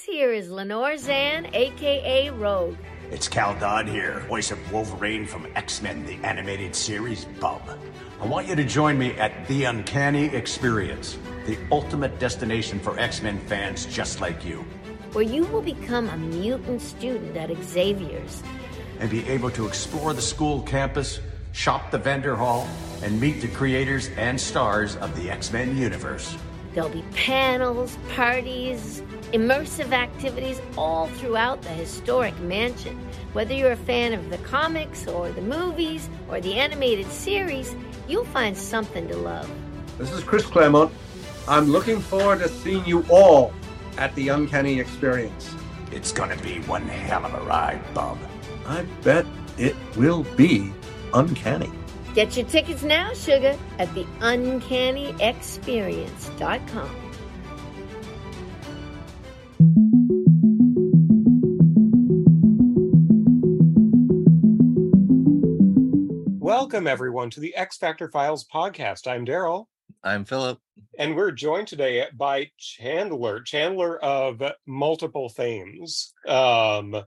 This here is Lenore Zann, aka Rogue. It's Cal Dodd here, voice of Wolverine from X Men, the animated series, Bub. I want you to join me at The Uncanny Experience, the ultimate destination for X Men fans just like you, where you will become a mutant student at Xavier's and be able to explore the school campus, shop the vendor hall, and meet the creators and stars of the X Men universe. There'll be panels, parties, immersive activities all throughout the historic mansion. Whether you're a fan of the comics or the movies or the animated series, you'll find something to love. This is Chris Claremont. I'm looking forward to seeing you all at the Uncanny Experience. It's gonna be one hell of a ride, Bob. I bet it will be uncanny. Get your tickets now, Sugar, at theuncannyexperience.com. Welcome, everyone, to the X Factor Files podcast. I'm Daryl. I'm Philip. And we're joined today by Chandler, Chandler of multiple fames. Um,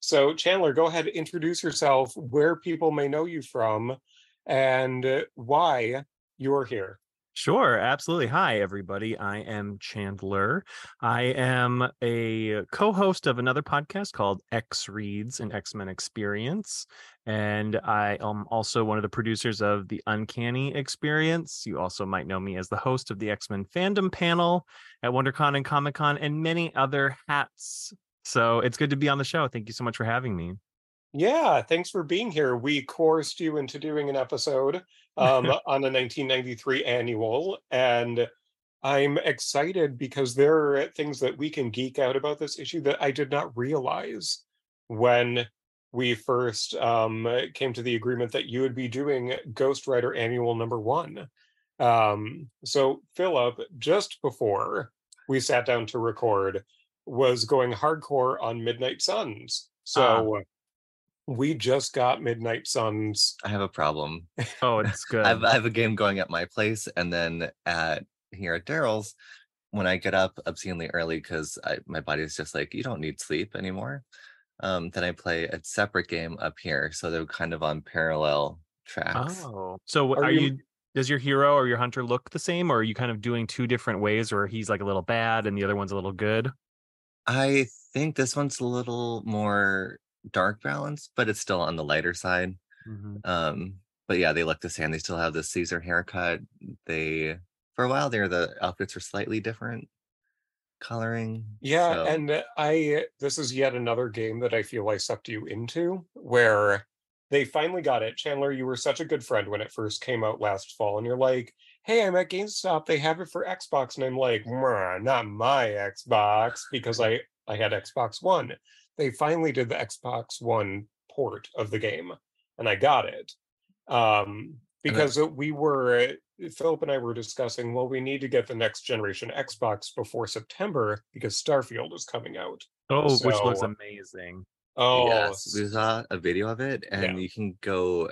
so, Chandler, go ahead, introduce yourself, where people may know you from, and why you're here. Sure, absolutely. Hi, everybody. I am Chandler. I am a co host of another podcast called X Reads and X Men Experience. And I am also one of the producers of The Uncanny Experience. You also might know me as the host of the X Men fandom panel at WonderCon and Comic Con and many other hats. So it's good to be on the show. Thank you so much for having me. Yeah, thanks for being here. We coerced you into doing an episode um, on the 1993 annual, and I'm excited because there are things that we can geek out about this issue that I did not realize when we first um, came to the agreement that you would be doing Ghost Rider Annual number one. Um, so, Philip, just before we sat down to record, was going hardcore on Midnight Suns. So, uh we just got Midnight Suns. I have a problem. Oh, it's good. I, have, I have a game going at my place, and then at here at Daryl's, when I get up obscenely early because my body's just like, you don't need sleep anymore. Um, then I play a separate game up here, so they're kind of on parallel tracks. Oh, so are, are you, you? Does your hero or your hunter look the same, or are you kind of doing two different ways, or he's like a little bad and the other one's a little good? I think this one's a little more dark balance, but it's still on the lighter side. Mm-hmm. Um, but yeah, they look the same. They still have the Caesar haircut. They for a while there, the outfits were slightly different coloring. Yeah, so. and I this is yet another game that I feel I sucked you into where they finally got it. Chandler, you were such a good friend when it first came out last fall, and you're like, hey, I'm at GameStop. They have it for Xbox. And I'm like, not my Xbox because I, I had Xbox One they finally did the Xbox One port of the game, and I got it um, because we were Philip and I were discussing. Well, we need to get the next generation Xbox before September because Starfield is coming out. Oh, so, which looks amazing. Oh, yes, we saw a video of it, and yeah. you can go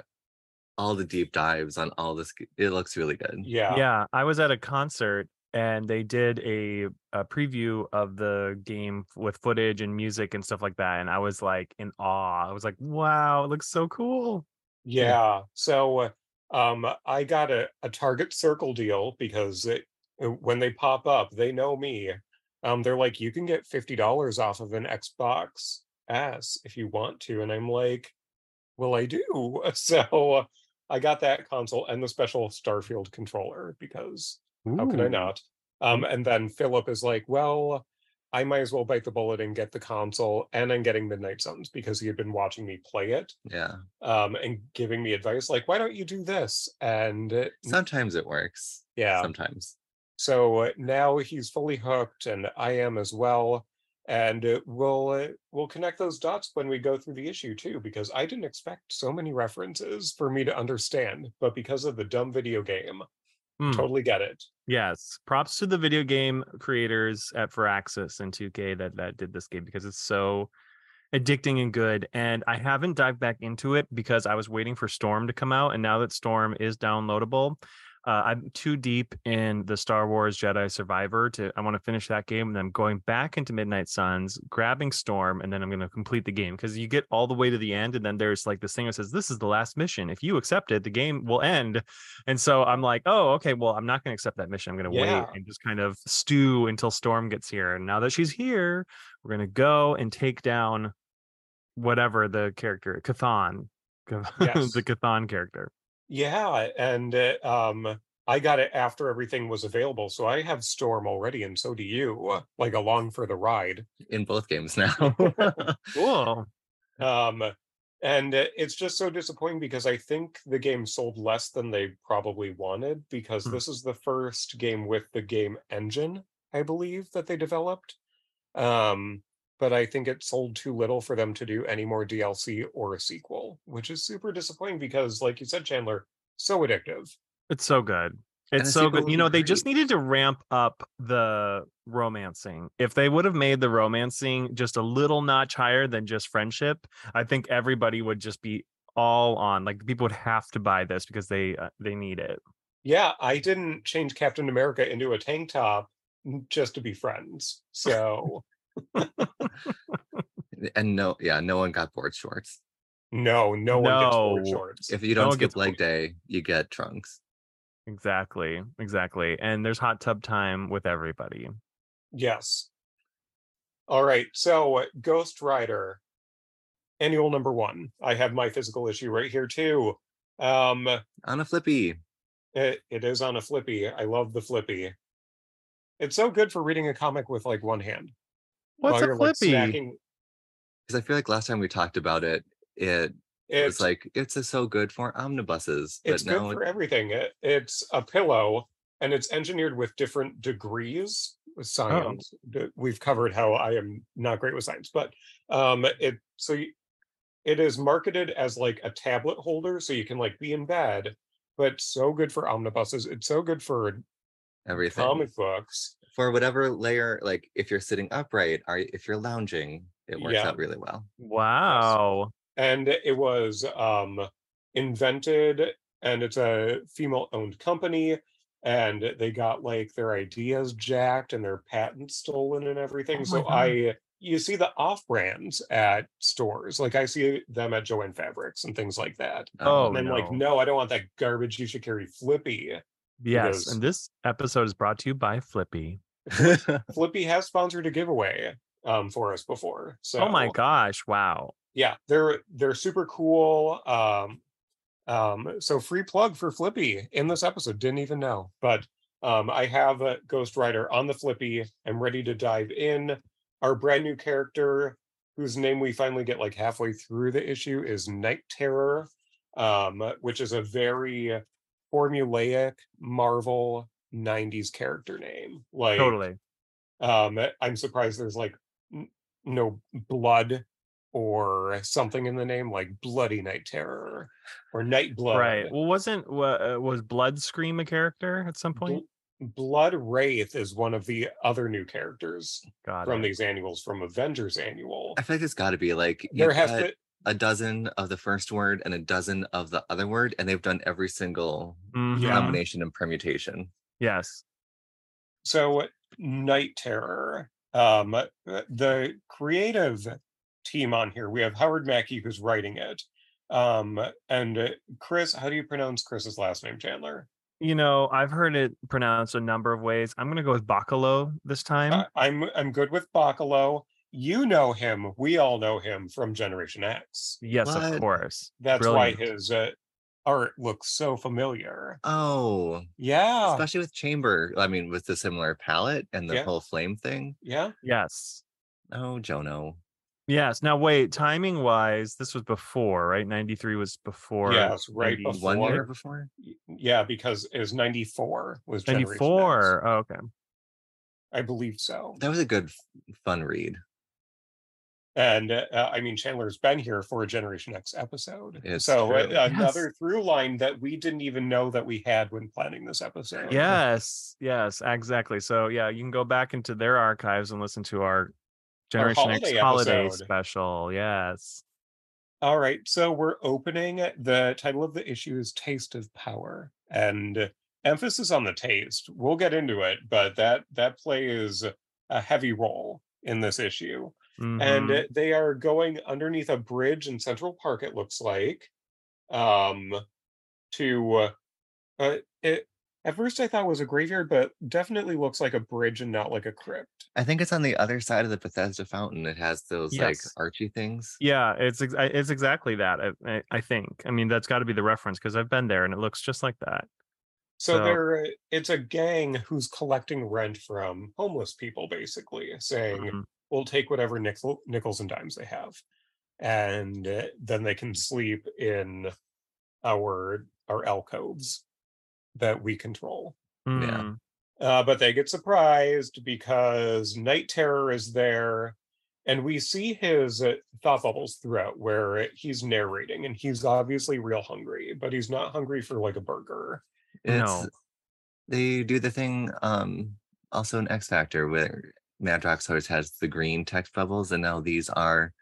all the deep dives on all this. It looks really good. Yeah, yeah. I was at a concert and they did a, a preview of the game with footage and music and stuff like that and i was like in awe. I was like wow it looks so cool. Yeah so um i got a, a target circle deal because it, uh, when they pop up they know me. Um they're like you can get $50 off of an xbox s if you want to and i'm like well i do. So i got that console and the special starfield controller because Ooh. How could I not? Um, and then Philip is like, well, I might as well bite the bullet and get the console. And I'm getting Midnight Suns because he had been watching me play it. Yeah. Um, and giving me advice like, why don't you do this? And sometimes it works. Yeah. Sometimes. So uh, now he's fully hooked, and I am as well. And uh, we'll uh, we'll connect those dots when we go through the issue too, because I didn't expect so many references for me to understand. But because of the dumb video game, Mm. Totally get it. Yes. Props to the video game creators at Firaxis and 2K that that did this game because it's so addicting and good. And I haven't dived back into it because I was waiting for Storm to come out. And now that Storm is downloadable, uh, I'm too deep in the Star Wars Jedi Survivor to. I want to finish that game, and then I'm going back into Midnight Suns, grabbing Storm, and then I'm going to complete the game because you get all the way to the end, and then there's like this thing that says this is the last mission. If you accept it, the game will end. And so I'm like, oh, okay, well, I'm not going to accept that mission. I'm going to Yeah. wait and just kind of stew until Storm gets here. And now that she's here, we're going to go and take down whatever the character, Cathan, Yes. the Cathan character. Yeah, and uh, um, I got it after everything was available, so I have Storm already, and so do you. Like along for the ride. in both games now. Cool. Um, and uh, it's just so disappointing because I think the game sold less than they probably wanted because Hmm. this is the first game with the game engine, I believe, that they developed. Um, but I think it sold too little for them to do any more DLC or a sequel, which is super disappointing because, like you said, Chandler, so addictive. It's so good. It's so good. You be know, they just needed to ramp up the romancing. If they would have made the romancing just a little notch higher than just friendship, I think everybody would just be all on. Like people would have to buy this because they uh, they need it. Yeah, I didn't change Captain America into a tank top just to be friends. So and no, yeah, no one got board shorts. no, no one gets board No. shorts. If you No don't one skip gets leg board- day, you get trunks. Exactly. Exactly. And there's hot tub time with everybody. Yes. All right. So Ghost Rider, annual number one. I have my physical issue right here too. Um, On a flippy. it, it is on a flippy. I love the flippy. It's so good for reading a comic with like one hand. What's a you're, like. Because I feel like last time we talked about it, it It's was like it's a, so good for omnibuses. But it's good now for everything. It, it's a pillow and it's engineered with different degrees with science. D- We've covered how I am not great with science, but um it so you, it is marketed as like a tablet holder so you can like be in bed, but so good for omnibuses. It's so good for everything comic books. For whatever layer. Like if you're sitting upright, or if you're lounging, it works Yeah. out really well. Wow. and it was um invented and it's a female owned company and they got like their ideas jacked and their patents stolen and everything Oh so God. i you see the off brands at stores like i see them at Joann fabrics and things like that Oh, and i'm like no. no i don't want that garbage you should carry flippy Yes. because- And this episode is brought to you by Flippy. flippy has sponsored a giveaway um for us before so Oh my gosh. Wow. yeah they're they're super cool um um so free plug for flippy in this episode didn't even know but um i have a ghost rider on the flippy i'm ready to dive in our brand new character whose name we finally get like halfway through the issue is night terror um which is a very formulaic marvel 90s character name like Totally. um i'm surprised there's like n- no blood or something in the name like bloody night terror or night blood Right. Well, wasn't wa- uh, was Blood Scream a character at some point? Bl- blood wraith is one of the other new characters Got from it. these annuals from avengers annual I feel like it's got to be like there has got to a dozen of the first word and a dozen of the other word, and they've done every single Mhm. Combination and permutation. Yes. so night terror um uh, the creative team on here we have howard mackey who's writing it um and uh, chris how do you pronounce chris's last name chandler You know, I've heard it pronounced a number of ways. I'm gonna go with Bachalo this time. I, I'm I'm good with Bachalo. You know him. We all know him from Generation X. yes, of course. That's Brilliant. why his uh, art looks so familiar. Oh, Yeah, especially with Chamber. I mean, with the similar palette and the Yeah. whole flame thing. yeah. Yes. Oh, Jono. Yes. Now wait, timing wise, this was before, right? 93 was before. Yes, right 90 before. One year before. Yeah, because it was 94 was 94. Oh, okay. I believe so. That was a good, fun read. And uh, I mean, Chandler's been here for a Generation X episode. It's so uh, true. another through line that we didn't even know that we had when planning this episode. Yes. Yes, exactly. So yeah, you can go back into their archives and listen to our Generation X holiday holiday episode. special. Yes. All right, so we're opening. The title of the issue is Taste of Power. And emphasis on the taste. We'll get into it, but that that plays a heavy role in this issue. Mhm. And they are going underneath a bridge in Central Park. It looks like, um, to uh, uh, it. At first, I thought it was a graveyard, but definitely looks like a bridge and not like a crypt. I think it's on the other side of the Bethesda fountain. It has those like archy things. yeah, it's ex- it's exactly that. I I, think. I mean, that's got to be the reference because I've been there and it looks just like that. So, So- they're it's a gang who's collecting rent from homeless people, basically saying, Mhm. "We'll take whatever nickel, nickels and dimes they have, and uh, then they can sleep in our our alcoves that we control." Yeah. Mm. Uh, but they get surprised because Night Terror is there, and we see his uh, thought bubbles throughout where he's narrating, and he's obviously real hungry, but he's not hungry for like a burger. It's No. they do the thing um also in X Factor where Madrox always has the green text bubbles and now these are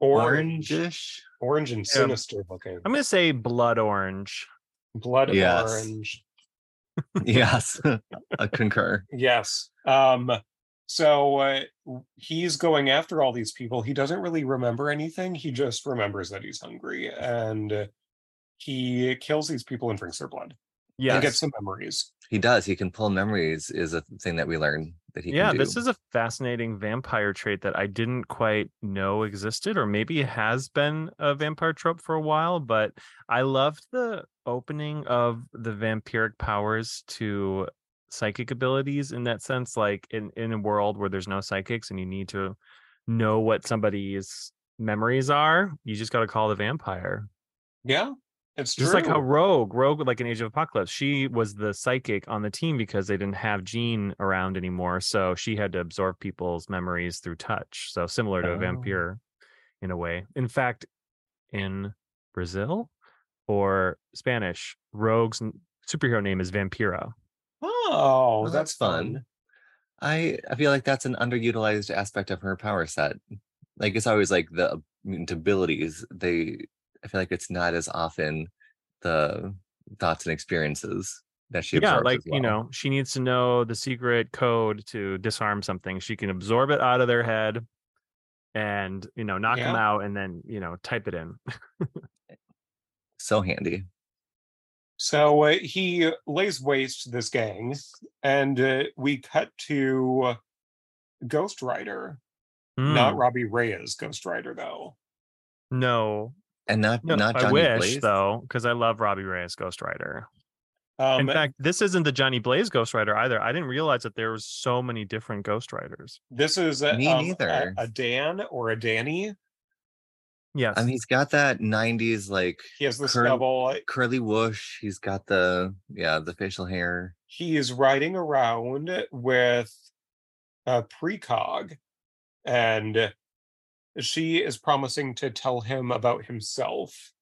Orange, orangish. orange and Yeah. sinister looking. I'm gonna say blood orange. Blood Yes. orange. yes. I concur. Yes. Um. So uh, he's going after all these people. He doesn't really remember anything. He just remembers that he's hungry, and uh, he kills these people and drinks their blood. and Yes. gets some memories. He does. He can pull memories is a thing that we learn that he yeah, this is a fascinating vampire trait that I didn't quite know existed, or maybe has been a vampire trope for a while. But I loved the opening of the vampiric powers to psychic abilities in that sense. Like in in a world where there's no psychics and you need to know what somebody's memories are, you just got to call the vampire. Yeah, it's Just true. like how Rogue, Rogue, like in Age of Apocalypse, she was the psychic on the team because they didn't have Jean around anymore. So she had to absorb people's memories through touch. So similar to a Oh. vampire in a way. In fact, in Brazil or Spanish, Rogue's superhero name is Vampira. oh, Well, that's fun. I I feel like that's an underutilized aspect of her power set. Like it's always like the mm, mutant abilities. They I feel like it's not as often the thoughts and experiences that she yeah, like as you know, she needs to know the secret code to disarm something. She can absorb it out of their head and you know knock them out and then you know type it in. so handy. So uh, he lays waste to this gang, and uh, we cut to Ghost Rider. Not Mm, Robbie Reyes Ghost Rider, though. no, And not no. not I wish Blaze. though, because I love Robbie Reyes Ghost Rider. Um, In fact, this isn't the Johnny Blaze Ghost Rider either. I didn't realize that there was so many different Ghost Riders. This is uh, Me um, a, neither. a Dan or a Danny. Yes, I mean he's got that 90s like He has the Curl- stubble. curly whoosh. He's got the yeah, the facial hair. He is riding around with a precog, and she is promising to tell him about himself.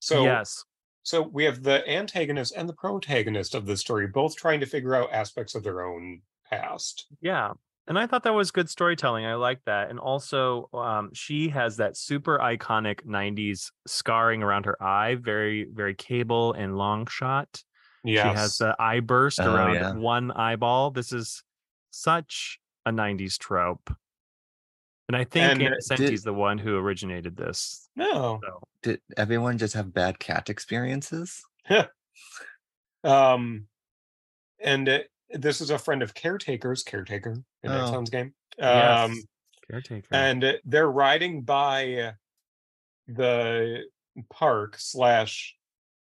So yes, So we have the antagonist and the protagonist of the story both trying to figure out aspects of their own past. yeah. And I thought that was good storytelling. I like that. And also, um, she has that super iconic '90s scarring around her eye, very, very cable and Longshot. Yes. She has the eye burst Oh, around yeah. one eyeball. This is such a 90s trope. And I think And, uh, did- Senti's the one who originated this. no. So Did everyone just have bad cat experiences? Um and uh, this is a friend of Caretaker's Caretaker in Oh. Exxon's game. yes, Um caretaker. and uh, they're riding by the park slash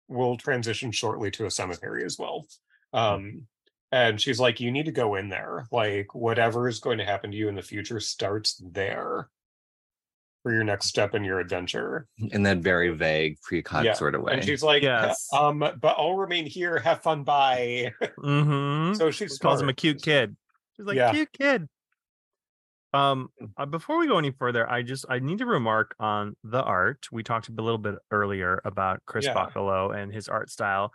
will transition shortly to a cemetery as well um and she's like you need to go in there like whatever is going to happen to you in the future starts there for your next step in your adventure In that very vague precog Yeah, sort of way. and she's like "Ha- Yes. um but i'll remain here have fun bye mm-hmm. so she calls him a cute kid. She's like, Yeah. cute kid. Um, uh, before we go any further, I just I need to remark on the art. We talked a little bit earlier about Chris Yeah. Bachalo and his art style.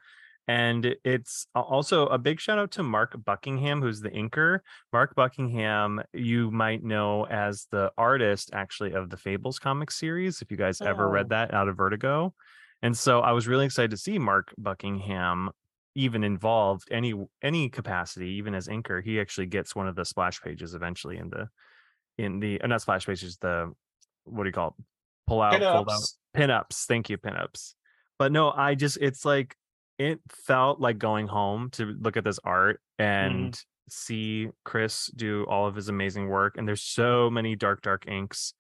And it's also a big shout out to Mark Buckingham, who's the inker. Mark Buckingham, you might know as the artist actually of the Fables comic series, if you guys ever Oh. read that out of Vertigo. And so I was really excited to see Mark Buckingham even involved any any capacity, even as inker, he actually gets one of the splash pages eventually in the in the uh, not splash pages, the what do you call it? Pull out, fold out, Pinups. pinups. Thank you, pinups. But no, I just it's like it felt like going home to look at this art and see Chris do all of his amazing work. And there's so many dark, dark inks.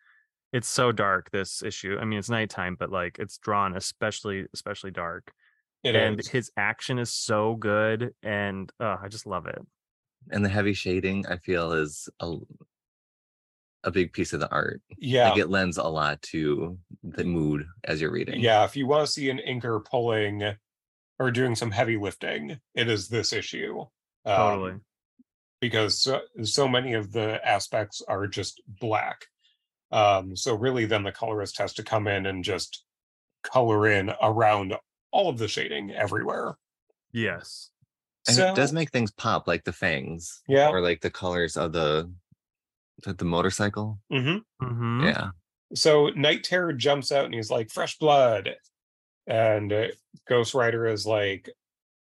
It's so dark this issue. I mean, it's nighttime, but like it's drawn especially, especially dark. It and is. his action is so good, and uh, I just love it. and the heavy shading i feel is a, a big piece of the art Yeah. like it lends a lot to the mood as you're reading Yeah, if you want to see an inker pulling or doing some heavy lifting, it is this issue. Um, Totally. Because so, so many of the aspects are just black. Um, so really then the colorist has to come in and just color in around all of the shading everywhere. Yes. and so, it does make things pop like the fangs Yeah. or like the colors of the the, the motorcycle hmm hmm yeah So Night Terror jumps out and he's like, fresh blood. And uh, Ghost Rider is like,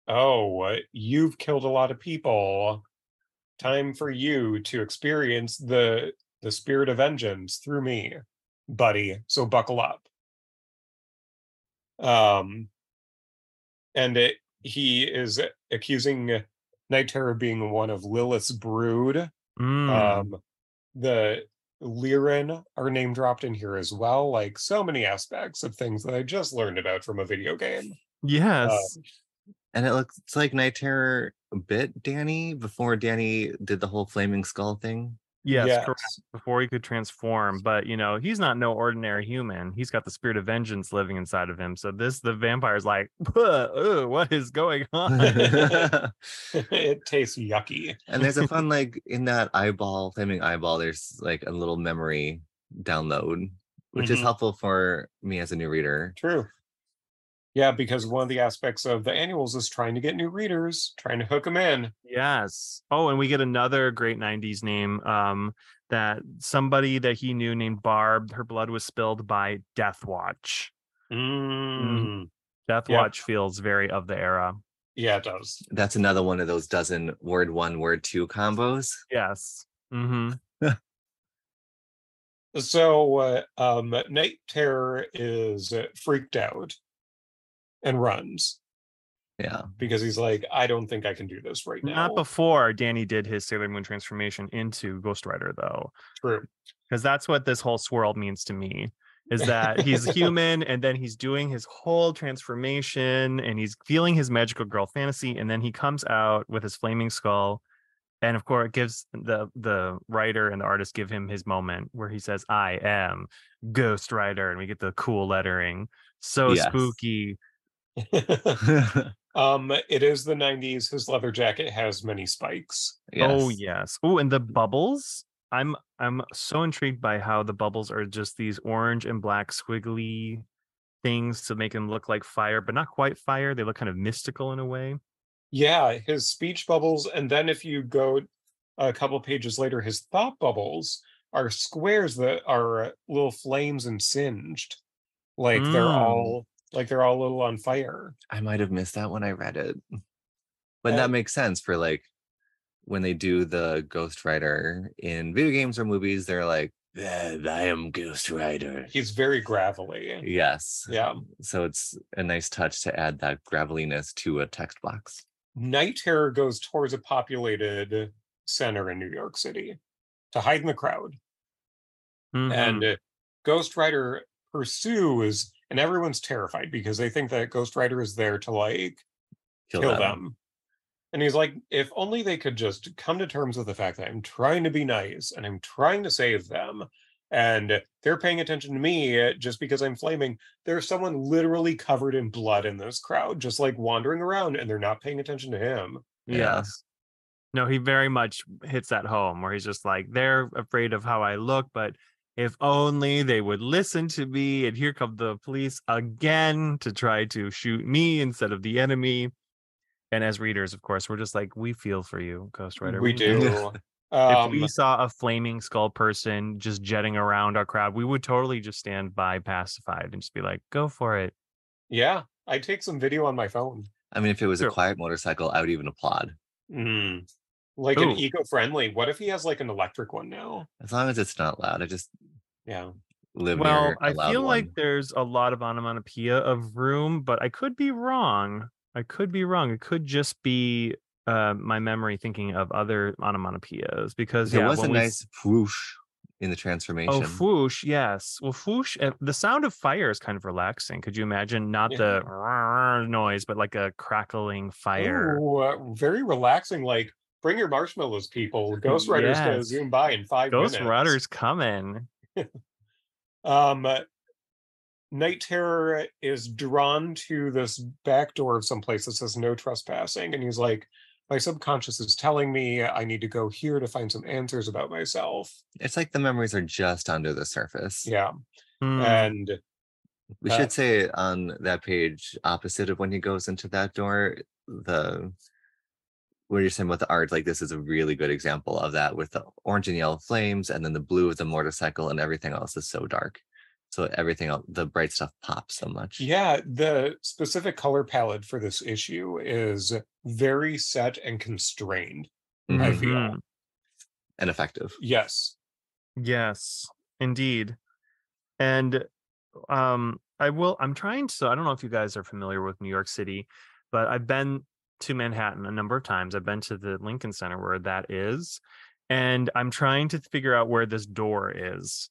oh, you've killed a lot of people. Time for you to experience the the spirit of vengeance through me, buddy. So buckle up. Um, and it, he is accusing Night Terror being one of Lilith's brood. Mm. Um, the Lilin are name dropped in here as well, like so many aspects of things that I just learned about from a video game. Uh, yes. and it looks like night terror bit danny before danny did the whole flaming skull thing yes. Yes. Correct. Before he could transform, but you know he's not no ordinary human. He's got the spirit of vengeance living inside of him. So this the vampire's like, "Ugh, what is going on? it tastes yucky. And there's a fun like in that eyeball flaming eyeball there's like a little memory download which is Mhm. helpful for me as a new reader True. Yeah, because one of the aspects of the annuals is trying to get new readers, trying to hook them in. Yes. Oh, and we get another great 90s name um that somebody that he knew named Barb, her blood was spilled by Death Watch. Mm. Death Yep. Watch feels very of the era. Yeah, it does. that's another one of those dozen word one word two combos Yes. Mm-hmm. So, uh, um, Night Terror is uh, freaked out and runs yeah because he's like, I don't think I can do this right now. Not before Danny did his Sailor Moon transformation into Ghost Rider, though. True. Because that's what this whole swirl means to me. Is that he's human and then he's doing his whole transformation and he's feeling his magical girl fantasy, and then he comes out with his flaming skull. And of course, it gives the the writer and the artist give him his moment where he says, "I am Ghost Rider," and we get the cool lettering. So Yes. spooky. um, it is the 90s. His leather jacket has many spikes. Oh Yes. yes. Oh, and the bubbles. I'm I'm so intrigued by how the bubbles are just these orange and black squiggly things to make them look like fire, but not quite fire. They look kind of mystical in a way. Yeah, his speech bubbles, and then if you go a couple pages later, his thought bubbles are squares that are uh, little flames and singed, like they're Mm. all like they're all a little on fire. I might have missed that when I read it. But that makes sense for like when they do the Ghost Rider in video games or movies, they're like, "Yeah, I am Ghost Rider. He's very gravelly. Yes. Yeah. So it's a nice touch to add that graveliness to a text box. Night Terror goes towards a populated center in New York City to hide in the crowd. Mhm. and Ghost Rider pursues, and everyone's terrified because they think that Ghost Rider is there to like Kill, kill, them. them. And he's like, if only they could just come to terms with the fact that I'm trying to be nice and I'm trying to save them, and they're paying attention to me uh, just because I'm flaming. There's someone literally covered in blood in this crowd, just like wandering around, and they're not paying attention to him. Yeah. Yes. No, he very much hits that home where he's just like, they're afraid of how I look, but if only they would listen to me. And here come the police again to try to shoot me instead of the enemy. And as readers, of course, we're just like, we feel for you, Ghost Rider. we know." do. If Um, we saw a flaming skull person just jetting around our crowd, we would totally just stand by pacified and just be like, go for it. yeah, I take some video on my phone. I mean, if it was True. a quiet motorcycle, I would even applaud. Mm. Like an eco-friendly. What if he has like an electric one now? As long as it's not loud. I just Yeah. live Well, I a I loud feel like there's a lot of onomatopoeia of room, but I could be wrong. I could be wrong. It could just be uh, my memory thinking of other onomatopoeias because there yeah, was a we nice whoosh in the transformation. Oh, whoosh, yes. Well, whoosh, the sound of fire is kind of relaxing. Could you imagine not the noise, but like a crackling fire? Ooh, uh, very relaxing. Like, bring your marshmallows, people. Ghost Rider's gonna zoom by in five Ghost minutes. Rider's coming. Um, Night Terror is drawn to this back door of some place that says no trespassing, and he's like, "My subconscious is telling me I need to go here to find some answers about myself." It's like the memories are just under the surface. Yeah, Hmm. and We Uh, should say on that page, opposite of when he goes into that door, the where you're saying with the art, like this is a really good example of that with the orange and yellow flames, and then the blue of the motorcycle, and everything else is so dark. So everything else, the bright stuff pops so much. yeah, the specific color palette for this issue is very set and constrained. I Mhm. feel. Mhm. and effective. Yes. Yes, indeed. And um I will I'm trying to I don't know if you guys are familiar with New York City, but I've been to Manhattan a number of times. I've been to the Lincoln Center where that is, and I'm trying to figure out where this door is.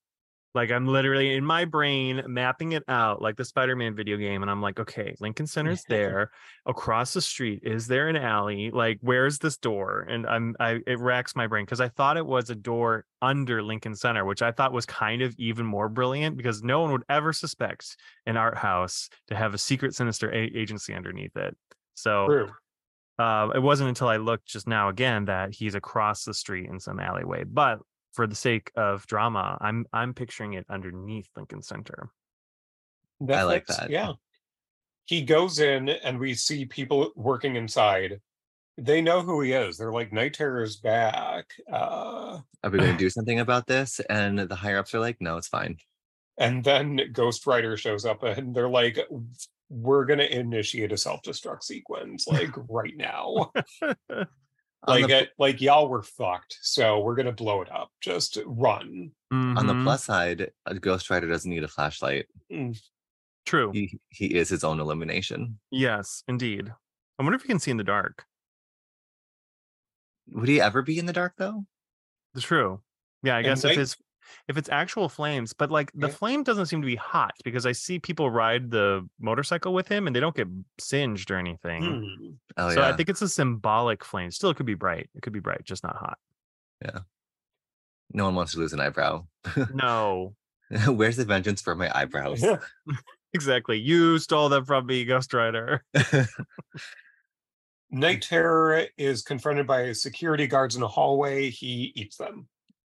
Like I'm literally in my brain mapping it out like the Spider-Man video game and I'm like, okay, Lincoln Center's there. Across the street, is there an alley? Like where's this door? And I'm I it racks my brain because I thought it was a door under Lincoln Center, which I thought was kind of even more brilliant because no one would ever suspect an art house to have a secret sinister a- agency underneath it. So True. Uh, it wasn't until I looked just now again that he's across the street in some alleyway. But for the sake of drama, I'm I'm picturing it underneath Lincoln Center. I like that. Yeah. He goes in and we see people working inside. They know who he is. They're like, Night Terror's back. Uh, Are we going to do something about this? And the higher ups are like, no, it's fine. and then Ghost Rider shows up and they're like, we're going to initiate a self destruct sequence like right now. Like, the, uh, like y'all were fucked. So we're going to blow it up. Just run. on the Mhm. plus side, a Ghost Rider doesn't need a flashlight. true. He he is his own illumination. Yes, indeed. I wonder if he can see in the dark. Would he ever be in the dark though? True. Yeah, I And guess if night- it's if it's actual flames, but like the Yeah. flame doesn't seem to be hot because I see people ride the motorcycle with him and they don't get singed or anything. Hmm. Oh so yeah. I think it's a symbolic flame. Still, it could be bright. It could be bright, just not hot. Yeah. No one wants to lose an eyebrow. No, Where's the vengeance for my eyebrows? exactly. You stole them from me, Ghost Rider. Night Terror is confronted by security guards in a hallway. He eats them.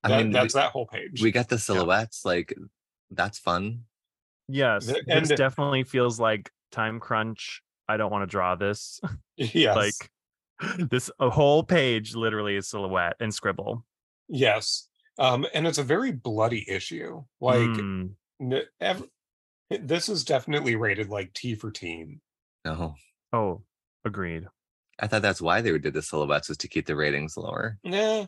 I That- mean, that's we, that whole page. we got the silhouettes. Like that's fun. Yes, The- this definitely feels like time crunch. I don't want to draw this. yes. like this a whole page literally is silhouette and scribble. Yes. Um, and it's a very bloody issue. Like Mm, n- ev- this is definitely rated like T for teen. No, oh, agreed. I thought that's why they did the silhouettes was to keep the ratings lower. Nah.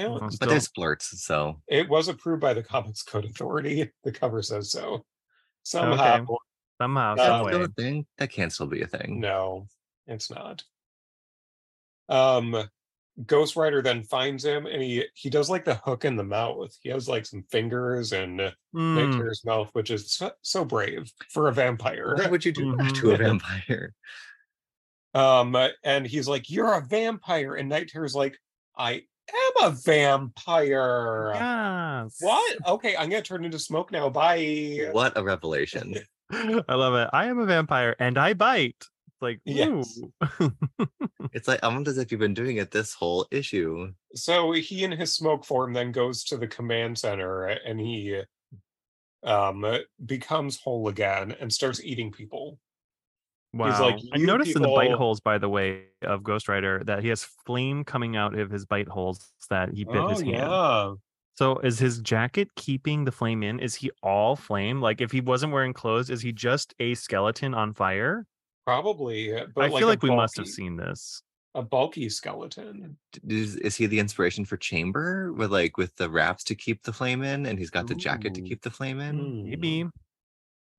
Yeah, Well, But still- there's so it was approved by the Comics Code Authority. The cover says so. Somehow, somehow, Uh, some thing. That can still be a thing. no, it's not. Um, Ghost Rider then finds him, and he he does like the hook in the mouth. He has like some fingers and Mm, Terror's mouth, which is so, so brave for a vampire. Why would you do Mhm. to a vampire? Um, and he's like, "You're a vampire," and Night Terror's like, "I am a vampire." yes. What? Okay, I'm gonna turn into smoke now. Bye. What a revelation! I love it. I am a vampire and I bite. It's like, Yes. It's like almost as if you've been doing it this whole issue. So he in his smoke form then goes to the command center and he um becomes whole again and starts eating people. Wow. like, I "You noticed in the bite holes, by the way, of Ghost Rider that he has flame coming out of his bite holes that he bit his hand. Oh, yeah. So is his jacket keeping the flame in? Is he all flame? Like if he wasn't wearing clothes, is he just a skeleton on fire? Probably, but I like feel a like we must have seen this. a bulky skeleton. Is, is he the inspiration for Chamber with like with the wraps to keep the flame in, and he's got the jacket to keep the flame in? Hmm. Maybe.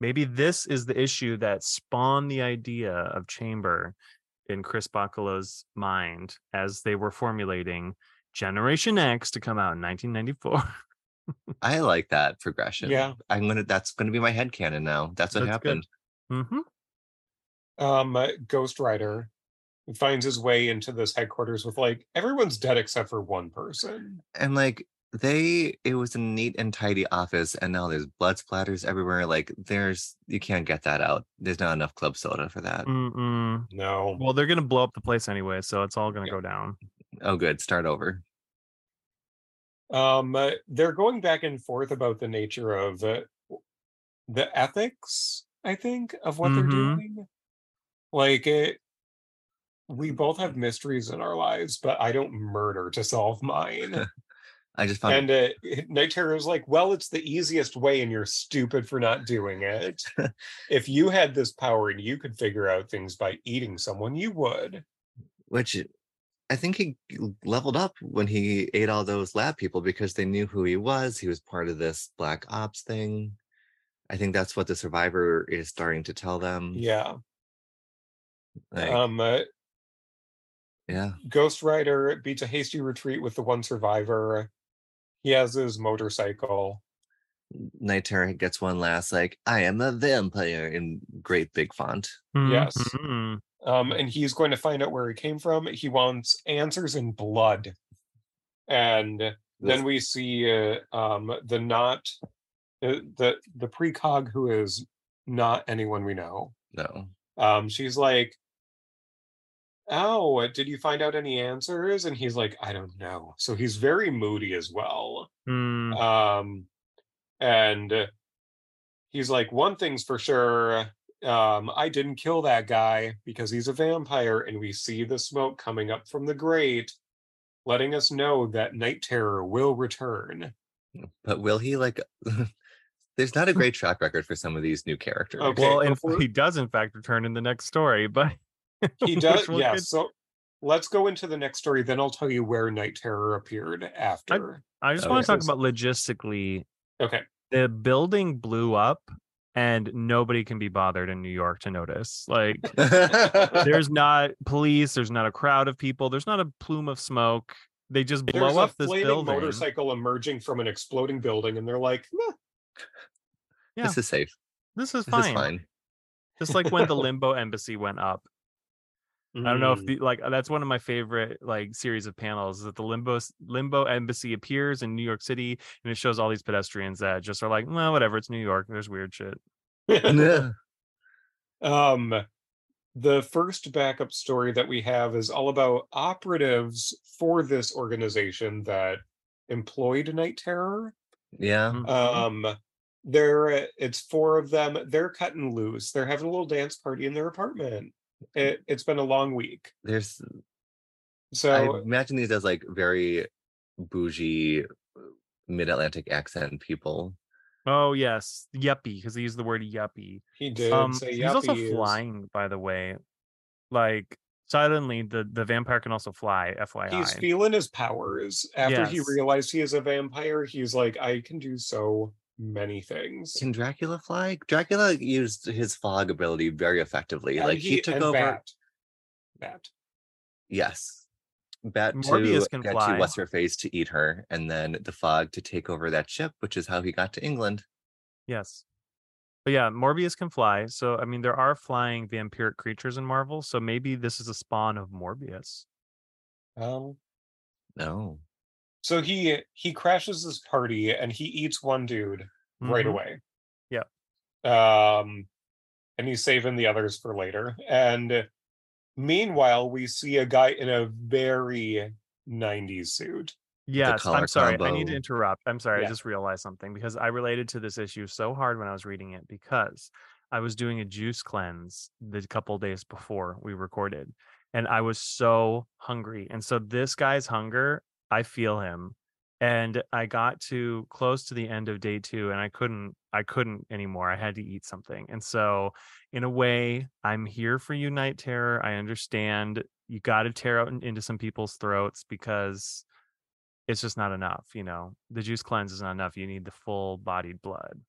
Maybe this is the issue that spawned the idea of Chamber in Chris Bachalo's mind as they were formulating Generation X to come out in 1994. I like that progression. Yeah. I'm gonna. That's gonna be my head headcanon now. That's what That's good. happened. hmm Um, uh, Ghost Rider finds his way into this headquarters with like everyone's dead except for one person. And like they, it was a neat and tidy office, and now there's blood splatters everywhere. Like there's, you can't get that out. There's not enough club soda for that. Mm-mm. No. Well, they're gonna blow up the place anyway, so it's all gonna Yeah. go down. Oh, good. Start over. Um, uh, they're going back and forth about the nature of uh, the ethics. I think of what they're Mhm. doing. Like it, we both have mysteries in our lives, but I don't murder to solve mine. I just found and uh, Night Terror is like, well, it's the easiest way, and you're stupid for not doing it. if you had this power and you could figure out things by eating someone, you would. which I think he leveled up when he ate all those lab people because they knew who he was. He was part of this black ops thing. I think that's what the survivor is starting to tell them. Yeah. Like, Um. Uh, yeah. Ghost Rider beats a hasty retreat with the one survivor. He has his motorcycle. Night Terror gets one last like, I am a vampire in great big font. Yes. Mhm. Um, and he's going to find out where he came from. He wants answers in blood. And then we see uh, um, the not uh, the the precog who is not anyone we know. No. Um, she's like, "Oh, did you find out any answers?" And he's like, "I don't know." So he's very moody as well. Mm, Um, and he's like, "One thing's for sure." Um, I didn't kill that guy because he's a vampire, and we see the smoke coming up from the grate, letting us know that Night Terror will return. But will he like there's not a great track record for some of these new characters. Okay, well, and he does in fact return in the next story, but He does, we'll yeah. get- So let's go into the next story. Then I'll tell you where Night Terror appeared after. I just Oh, want to yeah. talk about logistically. Okay. The building blew up, and nobody can be bothered in New York to notice. Like, there's not police. There's not a crowd of people. There's not a plume of smoke. They just blow There's up a this flaming building. motorcycle emerging from an exploding building, and they're like, "Meh." Yeah. This is safe. This is This fine. is fine. Just like when the Limbo Embassy went up. I don't know if Mm. the, like that's one of my favorite like series of panels is that the limbo limbo embassy appears in New York City and it shows all these pedestrians that just are like, well, whatever, it's New York. There's weird shit. um the first backup story that we have is all about operatives for this organization that employed night terror yeah. Mhm. um they're it's four of them they're cutting loose they're having a little dance party in their apartment it, it's been a long week There's so I imagine these as like very bougie mid Atlantic accent people. oh yes, yuppie because he used the word yuppie. he did Um, say he's also yuppies. flying, by the way. Like suddenly, the the vampire can also fly. FYI, he's feeling his powers after he realized he is a vampire he's like i can do so many things Can Dracula fly? Dracula used his fog ability very effectively. And like he, took and over. Bat. Bat. Yes. Bat Morbius to can get fly. to what's her face to eat her, and then the fog to take over that ship, which is how he got to England. yes. But yeah, Morbius can fly. So I mean, there are flying vampiric creatures in Marvel. So maybe this is a spawn of Morbius. Um, No. So he he crashes this party and he eats one dude right Mhm. away. Yeah. Um, and he's saving the others for later. And meanwhile, we see a guy in a very 90s suit. Yes, I'm sorry. I need to interrupt. I'm sorry. Yeah. I just realized something because I related to this issue so hard when I was reading it because I was doing a juice cleanse the couple days before we recorded and I was so hungry. And so this guy's hunger, I feel him and I got to close to the end of day two and I couldn't I couldn't anymore. I had to eat something. And so in a way, I'm here for you, Night Terror. I understand you gotta tear out into some people's throats because it's just not enough, you know. The juice cleanse is not enough. You need the full bodied blood.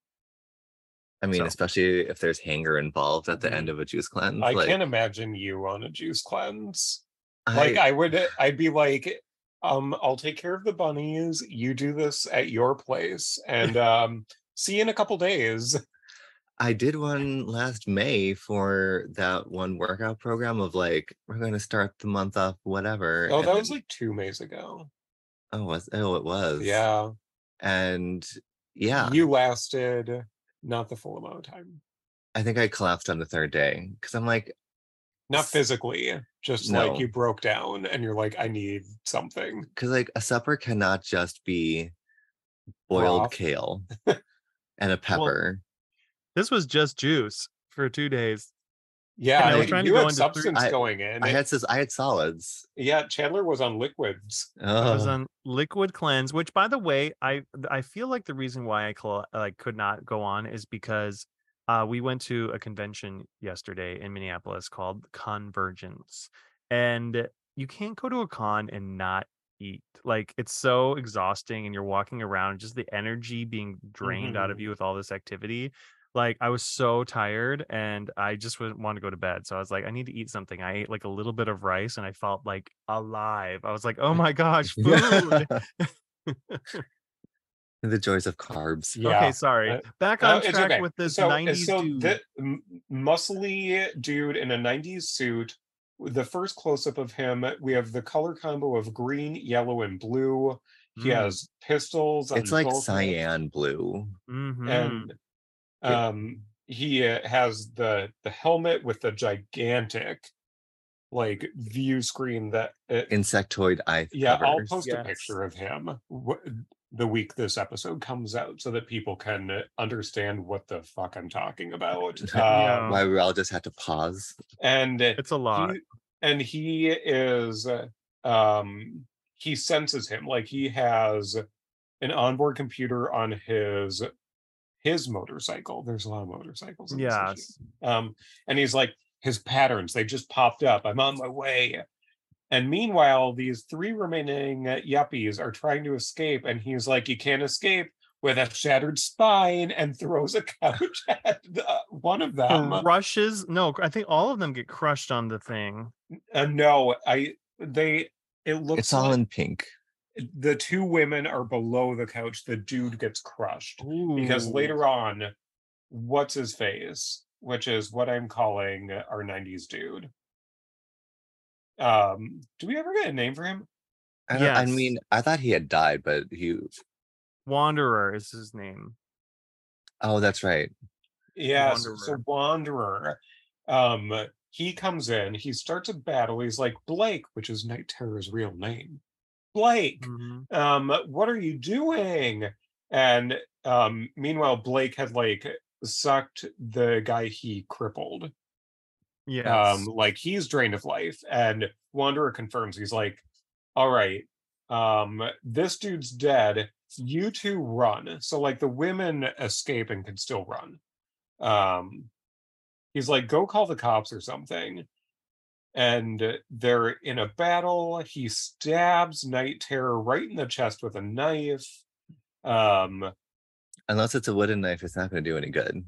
I mean, So- especially if there's hanger involved at the Mhm. end of a juice cleanse. I like, can't imagine you on a juice cleanse. I, Like I would I'd be like, um, I'll take care of the bunnies. You do this at your place. And um see you in a couple days. I did one last May for that one workout program of like we're going to start the month off whatever. Oh, that was like two Mays ago. oh was oh it was Yeah. and yeah You lasted not the full amount of time. I think I collapsed on the third day because I'm like Not physically, just No. like you broke down and you're like, I need something. because like a supper cannot just be boiled Broth. kale and a pepper. This was just juice for two days. Yeah, I was you trying to go had into three- substance I- going in. I had sis- I had solids. yeah, Chandler was on liquids. I was Oh, on liquid cleanse, which by the way, I I feel like the reason why I cl- like could not go on is because uh, we went to a convention yesterday in Minneapolis called Convergence, and you can't go to a con and not eat. Like it's so exhausting, and you're walking around, just the energy being drained out of Mhm. you with all this activity. Like I was so tired, and I just wouldn't want to go to bed. So I was like, I need to eat something. I ate like a little bit of rice, and I felt like alive. I was like, oh my gosh, food. the joys of carbs. Yeah. Okay, sorry. Uh, Back on it's track okay. with this so, uh, 90s so dude. the muscly dude in a 90s suit. The first close up of him, we have the color combo of green, yellow, and blue. He Mm. has pistols. It's like cyan blue. Mhm. and Yeah. um he uh, has the the helmet with the gigantic like view screen that it, Insectoid eye yeah i'll covers. post a picture of him wh- the week this episode comes out so that people can uh, understand what the fuck i'm talking about Yeah. um, Why we all just had to pause. and it's a lot. he, and he is uh, um he senses him like he has an onboard computer on his his motorcycle there's a lot of motorcycles in this yes. um and he's like his patterns they just popped up i'm on my way and meanwhile these three remaining uh, yuppies are trying to escape and he's like you can't escape with a shattered spine and throws a couch at the, one of them Rushes? No, I think all of them get crushed on the thing. Uh, no, I they it looks It's all like in pink. the two women are below the couch. The dude gets crushed because later on, what's his face, which is what I'm calling our '90s dude. Um, do we ever get a name for him? I, don't, I Yes. mean, I thought he had died, but he. Wanderer is his name. Oh, that's right. Yes, so Wanderer. Wanderer. Um, he comes in, he starts a battle. He's like Blake, which is Night Terror's real name. Blake, Mhm. um what are you doing and um meanwhile blake had like sucked the guy he crippled Yes. um like he's drained of life and wanderer confirms he's like all right um this dude's dead you two run so like the women escape and can still run um he's like go call the cops or something and they're in a battle he stabs night terror right in the chest with a knife um Unless it's a wooden knife, it's not going to do any good.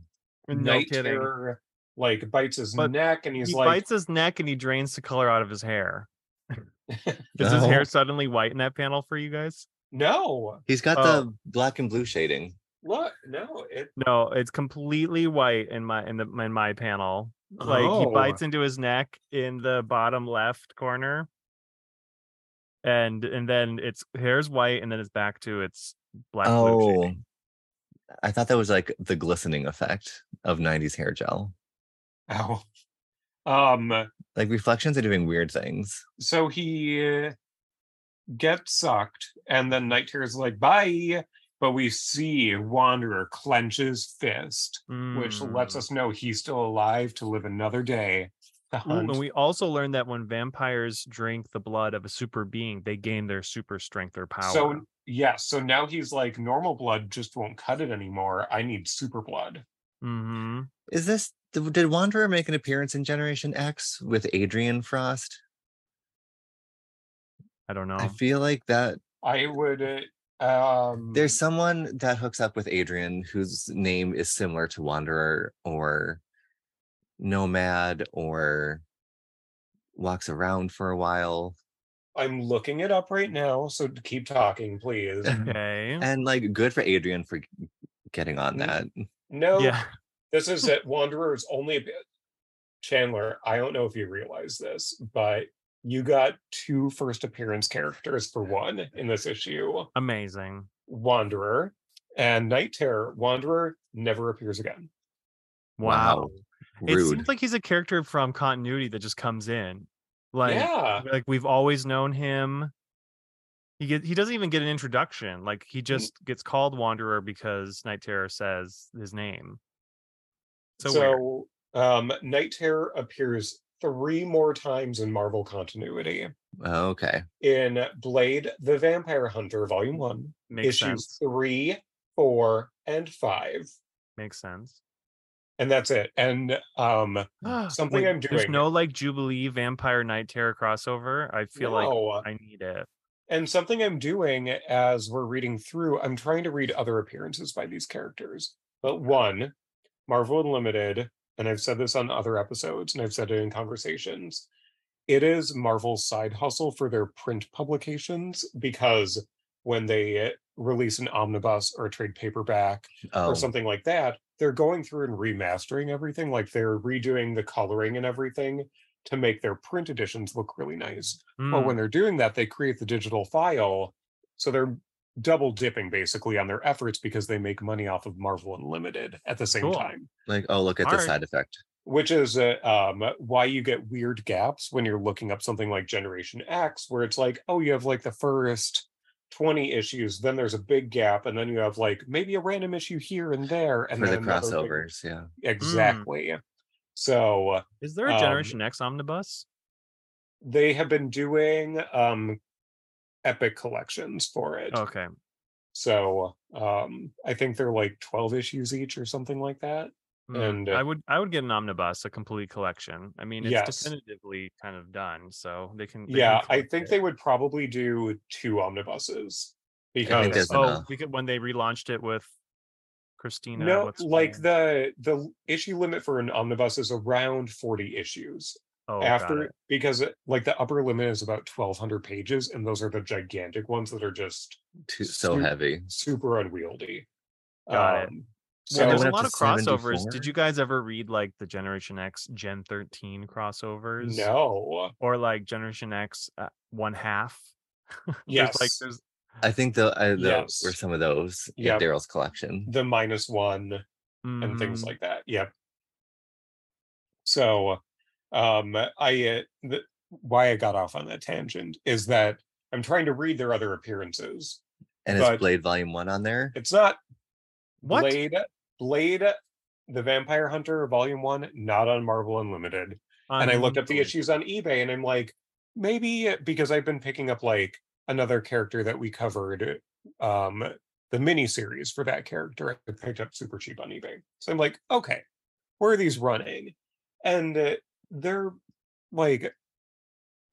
no night kidding. terror like bites his But neck and he's he like bites his neck and he drains the color out of his hair. Is his hair suddenly white in that panel for you guys? no He's got Oh. the black and blue shading. what no it No, it's completely white in my in the in my panel. Like he Oh. bites into his neck in the bottom left corner. And and then it's hair's white and then it's back to its black blue Oh, shading. I thought that was like the glistening effect of 90s hair gel. Ow um Like reflections are doing weird things. so he uh, gets sucked and then night terror is like bye but we see wanderer clench his fist which lets Mm. us know he's still alive to live another day Ooh, and we also learned that when vampires drink the blood of a super being, they gain their super strength or power. So yes, so now he's like normal blood just won't cut it anymore. I need super blood. hmm Is this did did Wanderer make an appearance in Generation X with Adrienne Frost? I don't know. I feel like that I would uh, um there's someone that hooks up with Adrienne whose name is similar to Wanderer or Nomad or walks around for a while. I'm looking it up right now, so keep talking, please. okay. And like good for Adrienne for getting on that. No, yeah. This is it. Wanderer's only a bit. Chandler, I don't know if you realize this, but you got two first appearance characters for one in this issue Amazing. Wanderer and Night Terror. Wanderer never appears again. Wow. It Rude. seems like he's a character from continuity that just comes in. Like, yeah. like we've always known him. He get, he doesn't even get an introduction. Like he just gets called Wanderer because Night Terror says his name. So. So, um, Night Terror appears three more times in Marvel continuity. Oh, okay. In Blade the Vampire Hunter, Volume 1, makes issues sense. three, four, and five. Makes sense. And that's it. And um, Something Wait, I'm doing. There's no like Jubilee Vampire Night Terror crossover. I feel no. like I need it. And something I'm doing as we're reading through, I'm trying to read other appearances by these characters. But one, Marvel Unlimited, and I've said this on other episodes and I've said it in conversations, it is Marvel's side hustle for their print publications because when they release an omnibus or a trade paperback Oh, or something like that, they're going through and remastering everything. Like they're redoing the coloring and everything to make their print editions look really nice. But Mm, when they're doing that, they create the digital file. So they're double dipping basically on their efforts because they make money off of Marvel Unlimited at the same Cool. time, like oh, look at the Alright. side effect. which is uh, um, why you get weird gaps when you're looking up something like Generation X, where it's like, oh, you have like the first 20 issues, then there's a big gap, and then you have like maybe a random issue here and there, and for the then big- crossovers. Yeah. Exactly. So is there a um, Generation X omnibus? they have been doing um epic collections for it. Okay. So um I think they're like 12 issues each or something like that. Mm, And, I uh, would I would get an omnibus, a complete collection. I mean, it's Yes. definitively kind of done, so they can. they can Yeah, I think it. they would probably do two omnibuses because Oh, enough. because when they relaunched it with Christina. no, like the the issue limit for an omnibus is around 40 issues. Oh, after it. because it- like the upper limit is about 1200 pages and those are the gigantic ones that are just Too, so Su- heavy. super unwieldy. Got it. Um, Well, So there's a lot to of crossovers. 74? Did you guys ever read like the Generation X Gen 13 crossovers? no, Or like Generation X uh, one half? There's, yes, like there's I think the, uh, the Yes. were some of those in Yep. Daryl's collection. the minus one and things Mhm. like that. Yep. So, um, I uh, the, why I got off on that tangent is that I'm trying to read their other appearances. And but- it's Blade Volume One on there. It's not What? Blade, Blade, the Vampire Hunter, Volume One, not on Marvel Unlimited. and I looked up the issues on eBay, and I'm like, maybe because I've been picking up like another character that we covered, um, the mini series for that character. I picked up super cheap on eBay, so I'm like, okay, where are these running? And uh, they're like,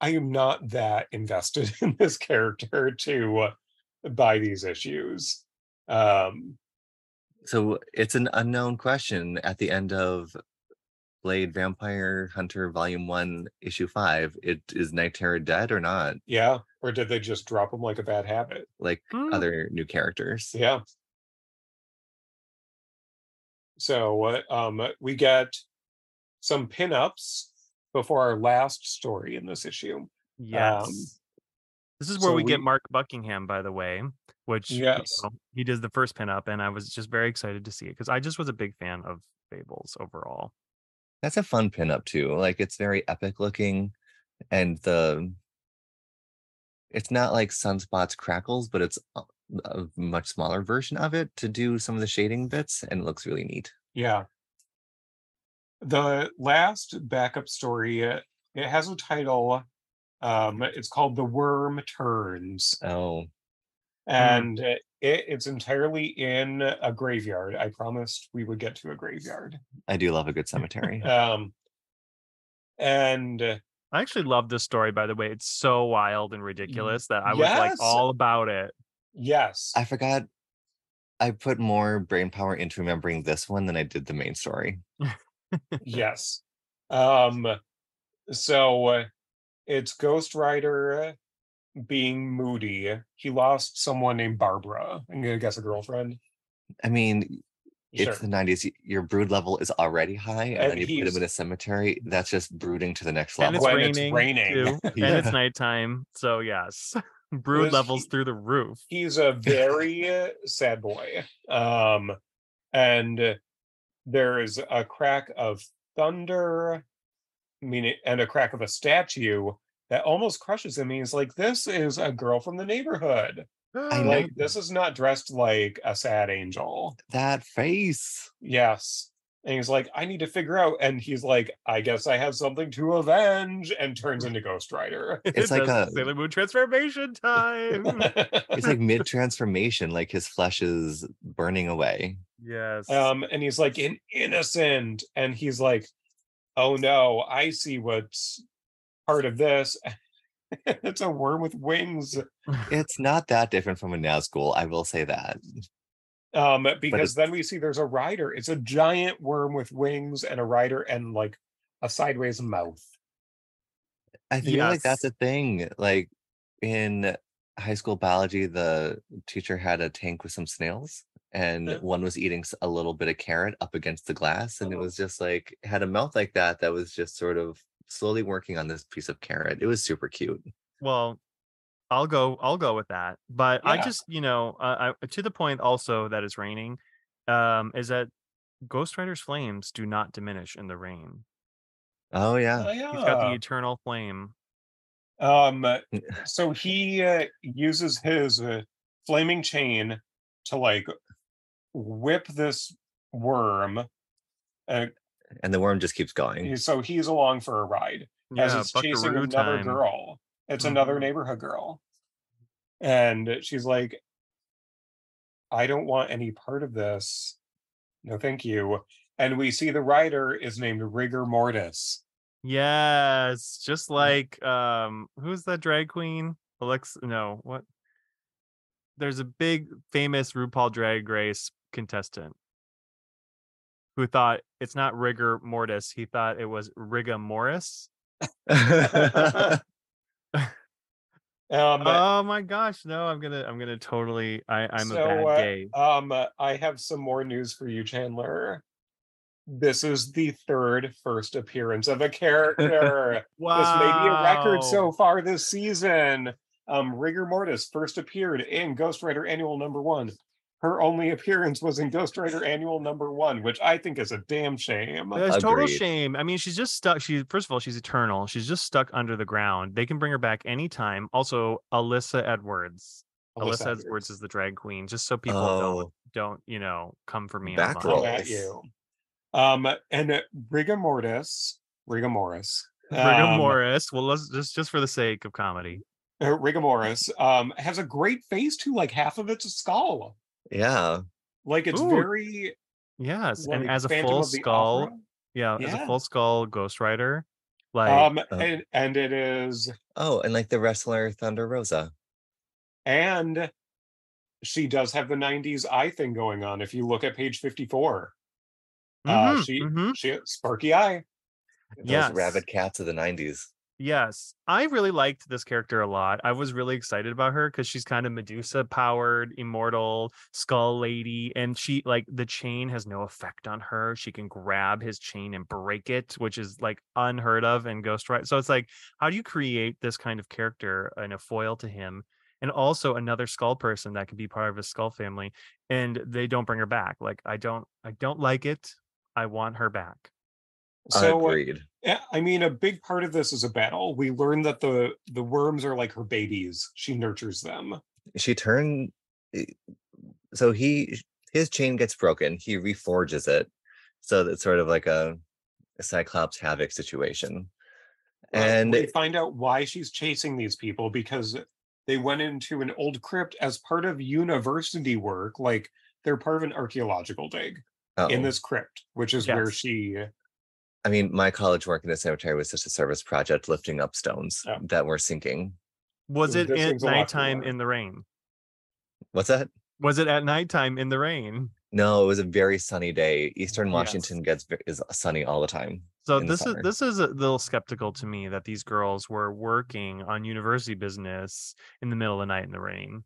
I am not that invested in this character to uh, buy these issues. Um, So it's an unknown question at the end of Blade Vampire Hunter Volume One, Issue Five. It is Night Terror dead or not? yeah, or did they just drop them like a bad habit? Like Hmm. other new characters. Yeah. So uh, um, we get some pinups before our last story in this issue. Um, yes. this is where so we, get Mark Buckingham, by the way, which you Yes. know, he does the first pinup, and I was just very excited to see it because I just was a big fan of Fables overall. That's a fun pinup too. Like it's very epic looking, and the it's not like Sunspot's Crackles, but it's a a much smaller version of it to do some of the shading bits, and it looks really neat. Yeah. The last backup story uh, it has a title um it's called the worm turns Oh, and uh, it, it's entirely in a graveyard i promised we would get to a graveyard I do love a good cemetery. um and uh, I actually love this story, by the way. It's so wild and ridiculous that I was like all about it. yes I forgot. I put more brain power into remembering this one than I did the main story. yes um so uh, it's ghost rider being moody he lost someone named barbara i'm gonna guess a girlfriend I mean, sure it's the 90s. Your brood level is already high, and, And then you put him in a cemetery. That's just brooding to the next And level. it's When it's raining, raining. too, and it's nighttime. So yes, brood Was levels he- through the roof. he's a very uh, sad boy um and there is a crack of thunder meaning and a crack of a statue that almost crushes him he's like this is a girl from the neighborhood. I like this is not dressed like a sad angel. That face. yes and he's like i need to figure out and he's like i guess i have something to avenge and turns into ghost rider It's like a- Sailor Moon transformation time. It's like mid transformation, like his flesh is burning away. yes. um and he's like an innocent and he's like oh no i see what's part of this it's a worm with wings It's not that different from a Nazgul, I will say that. Um because then we see there's a rider it's a giant worm with wings and a rider and like a sideways mouth I feel like that's a thing. Like in high school biology, the teacher had a tank with some snails, and Yeah. one was eating a little bit of carrot up against the glass, and it Oh. was just like had a mouth like that that was just sort of slowly working on this piece of carrot. It was super cute. well, I'll go. I'll go with that. But I just, you know, uh, I, to the point also that it's raining, um, is that Ghost Rider's flames do not diminish in the rain. Oh yeah. Oh, He's got the eternal flame. um so he uh, uses his uh, flaming chain to like whip this worm uh, And the worm just keeps going. so he's along for a ride as Yeah, it's chasing another time. girl. It's another Mhm. neighborhood girl. And she's like, I don't want any part of this. No, thank you. And we see the rider is named Rigor Mortis. Yes, just Mm. like um, who's that drag queen? Alex? No, what? There's a big famous RuPaul Drag Race contestant who thought it's not rigor mortis. He thought it was Riga Morris. Um, Oh my gosh, no! I'm gonna, I'm gonna totally. I, I'm a so, bad uh. Um, uh, I have some more news for you, Chandler. This is the third first appearance of a character. Wow, This may be a record so far this season. Um, Rigor Mortis first appeared in Ghost Rider Annual Number One. Her only appearance was in Ghost Rider Annual Number One, which I think is a damn shame. It's total shame. I mean, she's just stuck. She first of all, she's eternal. She's just stuck under the ground. They can bring her back anytime. Also, Alyssa Edwards. Alyssa, Edwards. is the drag queen. Just so people Oh. don't don't you know come for me. Back. Come at you. Um, and uh, Rigor Mortis, Rigor Morris, Rigor um, Morris. Well, let's just just for the sake of comedy. uh, Rigor Morris, um, has a great face too. Like half of it's a skull. Yeah. Like it's Ooh, very Yes, and as a full skull, Opera. yeah, as a full skull Ghost Rider, like Um, uh, and, and it is, Oh, and like the wrestler Thunder Rosa. and she does have the '90s eye thing going on. If you look at page 54, uh, mhm, she mhm. she sparky eye. Those Yes. rabid cats of the 90s. Yes, I really liked this character a lot. I was really excited about her because she's kind of Medusa powered, immortal, skull lady, and she like the chain has no effect on her. She can grab his chain and break it, which is like unheard of in Ghost Rider. So it's like, how do you create this kind of character and a foil to him? And also another skull person that could be part of his skull family, and they don't bring her back. Like I don't, I don't like it. I want her back. So uh, Agreed. yeah, I mean, a big part of this is a battle. We learn that the the worms are like her babies. She nurtures them. She turned. eh, So he his chain gets broken. He reforges it, so that's sort of like a Cyclops Havoc situation. And we find out why she's chasing these people because they went into an old crypt as part of university work, like they're part of an archaeological dig in uh-oh. this crypt, which is where she I mean, my college work in the cemetery was just a service project lifting up stones Oh. that were sinking. Was it This at seems a lot nighttime in the rain? What's that? Was it at nighttime in the rain? No, it was a very sunny day. Eastern Yes. Washington gets is sunny all the time. So this is this is a little skeptical to me that these girls were working on university business in the middle of the night in the rain.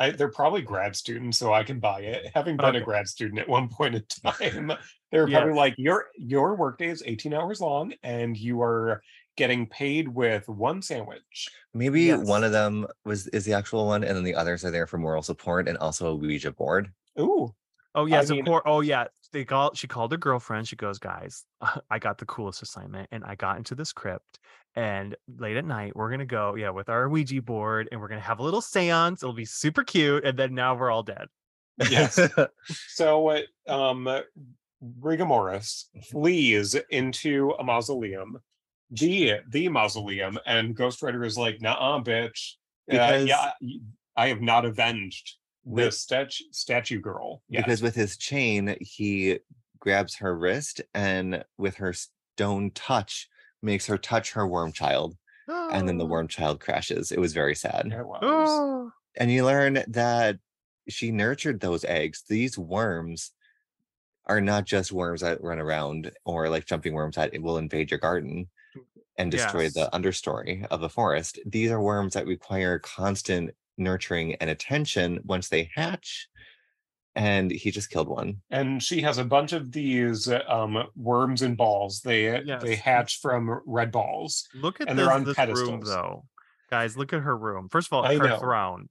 I, they're probably grad students, so I can buy it. Having been a grad student at one point in time, they're probably like, your your workday is 18 hours long, and you are getting paid with one sandwich. Maybe one of them was is the actual one, and then the others are there for moral support and also a Ouija board. Ooh, Oh yes, mean- of course. Oh yeah, they call. She called her girlfriend. She goes, "Guys, I got the coolest assignment, and I got into this crypt. And late at night, we're gonna go, yeah, with our Ouija board, and we're gonna have a little séance. It'll be super cute. And then now we're all dead. yes. so uh, um, Rigomoris flees into a mausoleum, the the mausoleum, and Ghost Rider is like, "Nah, bitch. Uh, yeah, I have not avenged With- this statue statue girl." Yes. because with his chain, he grabs her wrist and with her stone touch makes her touch her worm child, and then the oh. worm child crashes. It was very sad. It was. Oh. and you learn that she nurtured those eggs. These worms are not just worms that run around or like jumping worms that will invade your garden and destroy Yes. the understory of the forest. These are worms that require constant nurturing and attention once they hatch. And he just killed one. and she has a bunch of these um worms and balls. They they hatch from red balls. Look at And this, they're on this room, pedestals. though, guys. Look at her room. First of all, I her know. throne.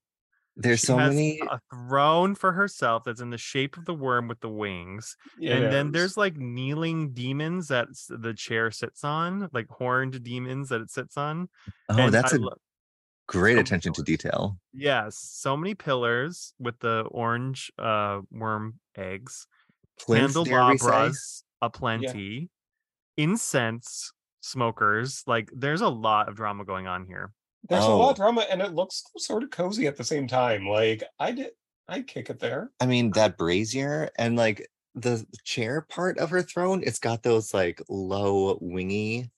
There's She so many. a throne for herself that's in the shape of the worm with the wings. and then there's like kneeling demons that the chair sits on, like horned demons that it sits on. Oh, and that's I a lo- great so attention to detail. yes, so many pillars with the orange uh worm eggs, Plinth, dare we say? candelabras aplenty, incense smokers. Like there's a lot of drama going on here. there's a lot Oh. of drama, and it looks sort of cozy at the same time. Like I did, I'd kick it there. I mean, that brazier and like the chair part of her throne, it's got those like low wingy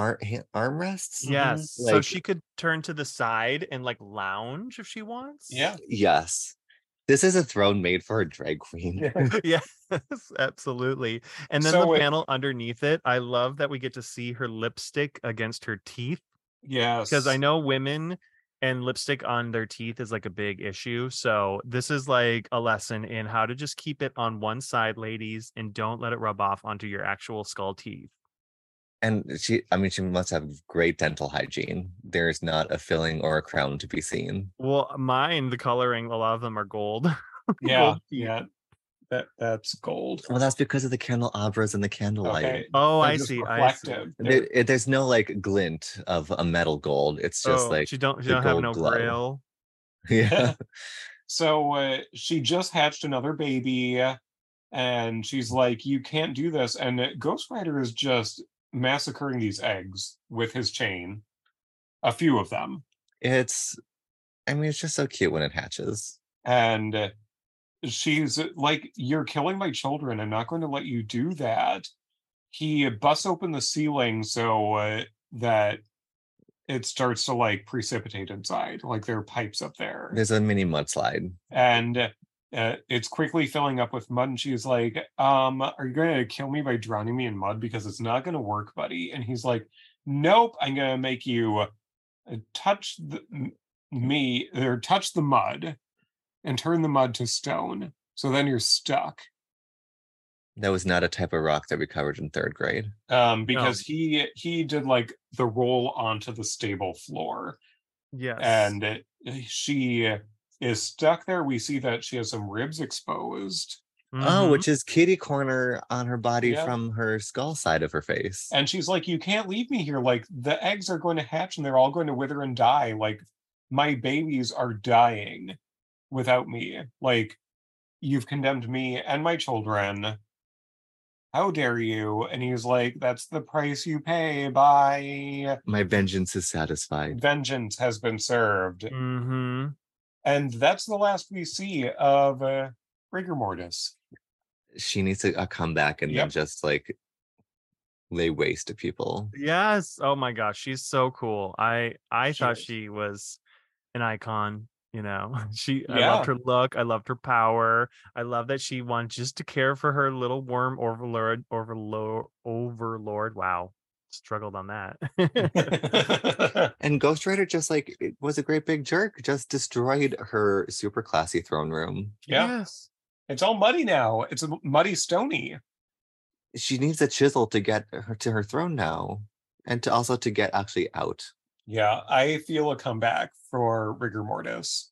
arm armrests. Yes, so Mm-hmm. She could turn to the side and like lounge if she wants. Yeah. Yes. This is a throne made for a drag queen. Yes, absolutely. And then So the it- panel underneath it, I love that we get to see her lipstick against her teeth Yes. because I know women and lipstick on their teeth is like a big issue. So this is like a lesson in how to just keep it on one side, ladies, and don't let it rub off onto your actual skull teeth. And she, I mean, she must have great dental hygiene. There's not a filling or a crown to be seen. Well, mine, the coloring, a lot of them are gold. Yeah. gold. Yeah. That that's gold. Well, that's because of the candelabras and the candlelight. Okay. Oh, I see. I see. There- it- there's no like glint of a metal gold. It's just oh, like, she don't she don't have no glow. grail. yeah. So uh, she just hatched another baby, and she's like, "You can't do this." And Ghost Rider is just massacring these eggs with his chain. A few of them, It's, I mean, it's just so cute when it hatches. and uh, she's like, "You're killing my children. I'm not going to let you do that." He busts open the ceiling so uh, that it starts to like precipitate inside, like there are pipes up there. There's a mini mudslide. and uh, it's quickly filling up with mud. And she's like, um, Are you going to kill me by drowning me in mud? Because it's not going to work, buddy. And he's like, Nope, I'm going to make you uh, touch the, me or touch the mud and turn the mud to stone. So then you're stuck. That was not a type of rock that we covered in third grade. Um, because he he did like the roll onto the stable floor. Yes. and uh, she is stuck there. We see that she has some ribs exposed. Oh, Mhm. which is kitty corner on her body Yeah. from her skull side of her face. And she's like, You can't leave me here. Like, the eggs are going to hatch and they're all going to wither and die. Like, my babies are dying without me. Like, you've condemned me and my children how dare you? And he's like, that's the price you pay by My vengeance is satisfied. vengeance has been served. Mm-hmm. And that's the last we see of uh, rigor mortis. She needs a, come back and Yep. then just like lay waste to people. Yes. Oh my gosh, she's so cool. I I She thought is. she was an icon. You know, she. I Yeah. loved her look. I loved her power. I love that she wanted just to care for her little worm overlord. Overlord. Overlord. Wow, struggled on that. And Ghost Rider just like it was a great big jerk, just destroyed her super classy throne room. yeah. Yes. It's all muddy now. It's a muddy stony. She needs a chisel to get her to her throne now. And to also to get actually out. Yeah, I feel a comeback for rigor mortis.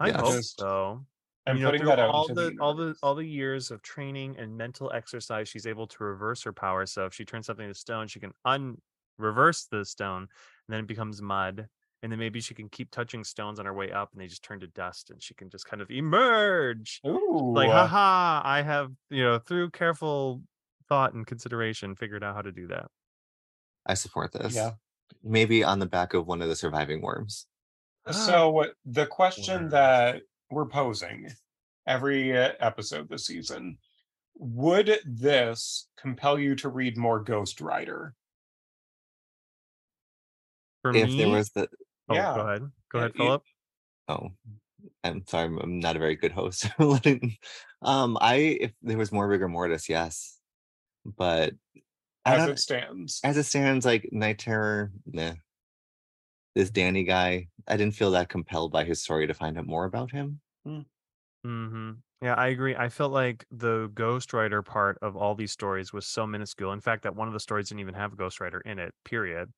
I Yes. hope so. I'm you know, putting through that out all into the, all the all the years of training and mental exercise, she's able to reverse her power. So if she turns something to stone, she can un reverse the stone, and then it becomes mud. And then maybe she can keep touching stones on her way up, and they just turn to dust, and she can just kind of emerge. Ooh, Like, haha! I have you know through careful thought and consideration figured out how to do that. I support this. Yeah. Maybe on the back of one of the surviving worms. So what- the question that we're posing every uh, episode this season would this compel you to read more Ghost Rider? For if me, there was the oh, Yeah. go ahead, go ahead, you- Philip. oh I'm sorry, I'm- I'm not a very good host. Um, I if there was more rigor mortis, yes. But As it stands. as it stands, like Night Terror, nah. This Danny guy, I didn't feel that compelled by his story to find out more about him. hmm Yeah, I agree. I felt like the Ghost Rider part of all these stories was so minuscule. In fact, that one of the stories didn't even have a Ghost Rider in it, period.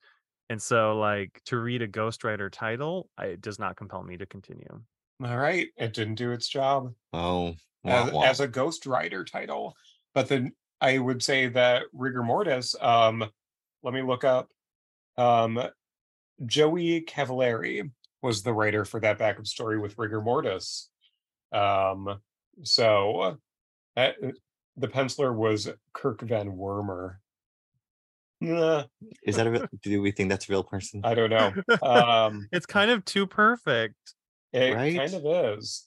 And so, like, to read a Ghost Rider title, I, it does not compel me to continue. All right, it didn't do its job Oh, wah, as, wah. as a Ghost Rider title. But then I would say that rigor mortis. Um, let me look up. Um, Joey Cavalieri was the writer for that backup story with rigor mortis. Um, so uh, the penciler was Kirk Van Wormer. Nah, Is that a real, do we think that's a real person? I don't know. Um, It's kind of too perfect. it Right? kind of is.